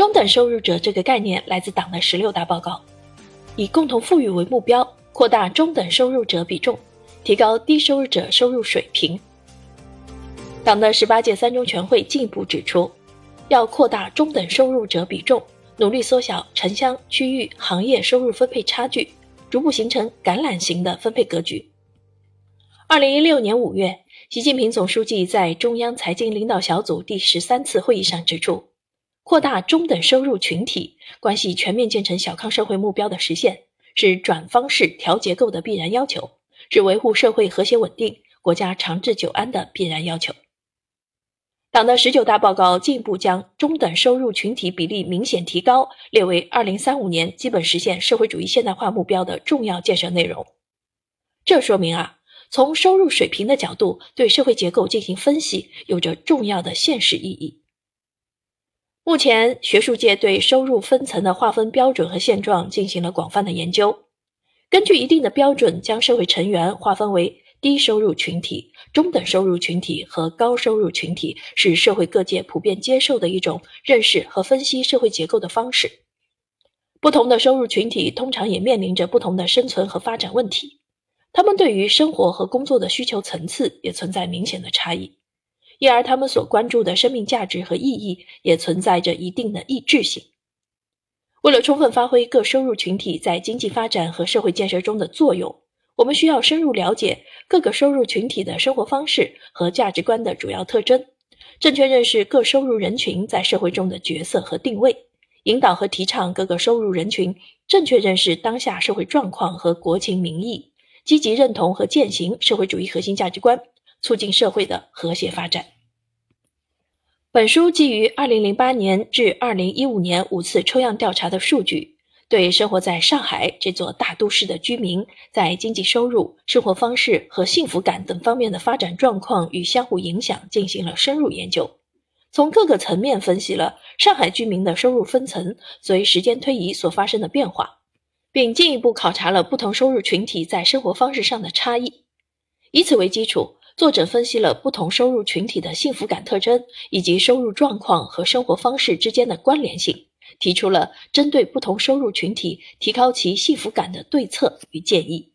中等收入者这个概念来自党的十六大报告，以共同富裕为目标，扩大中等收入者比重，提高低收入者收入水平。党的十八届三中全会进一步指出，要扩大中等收入者比重，努力缩小城乡、区域、行业收入分配差距，逐步形成橄榄型的分配格局。二零一六年五月，习近平总书记在中央财经领导小组第十三次会议上指出，扩大中等收入群体，关系全面建成小康社会目标的实现，是转方式调结构的必然要求，是维护社会和谐稳定、国家长治久安的必然要求。党的十九大报告进一步将中等收入群体比例明显提高列为二零三五年基本实现社会主义现代化目标的重要建设内容。这说明啊，从收入水平的角度对社会结构进行分析，有着重要的现实意义。目前，学术界对收入分层的划分标准和现状进行了广泛的研究，根据一定的标准，将社会成员划分为。低收入群体、中等收入群体和高收入群体是社会各界普遍接受的一种认识和分析社会结构的方式。不同的收入群体通常也面临着不同的生存和发展问题，他们对于生活和工作的需求层次也存在明显的差异，因而他们所关注的生命价值和意义也存在着一定的异质性。为了充分发挥各收入群体在经济发展和社会建设中的作用。我们需要深入了解各个收入群体的生活方式和价值观的主要特征，正确认识各收入人群在社会中的角色和定位，引导和提倡各个收入人群正确认识当下社会状况和国情民意，积极认同和践行社会主义核心价值观，促进社会的和谐发展。本书基于2008年至2015年五次抽样调查的数据。对生活在上海这座大都市的居民，在经济收入、生活方式和幸福感等方面的发展状况与相互影响进行了深入研究，从各个层面分析了上海居民的收入分层随时间推移所发生的变化，并进一步考察了不同收入群体在生活方式上的差异。以此为基础，作者分析了不同收入群体的幸福感特征以及收入状况和生活方式之间的关联性。提出了针对不同收入群体提高其幸福感的对策与建议。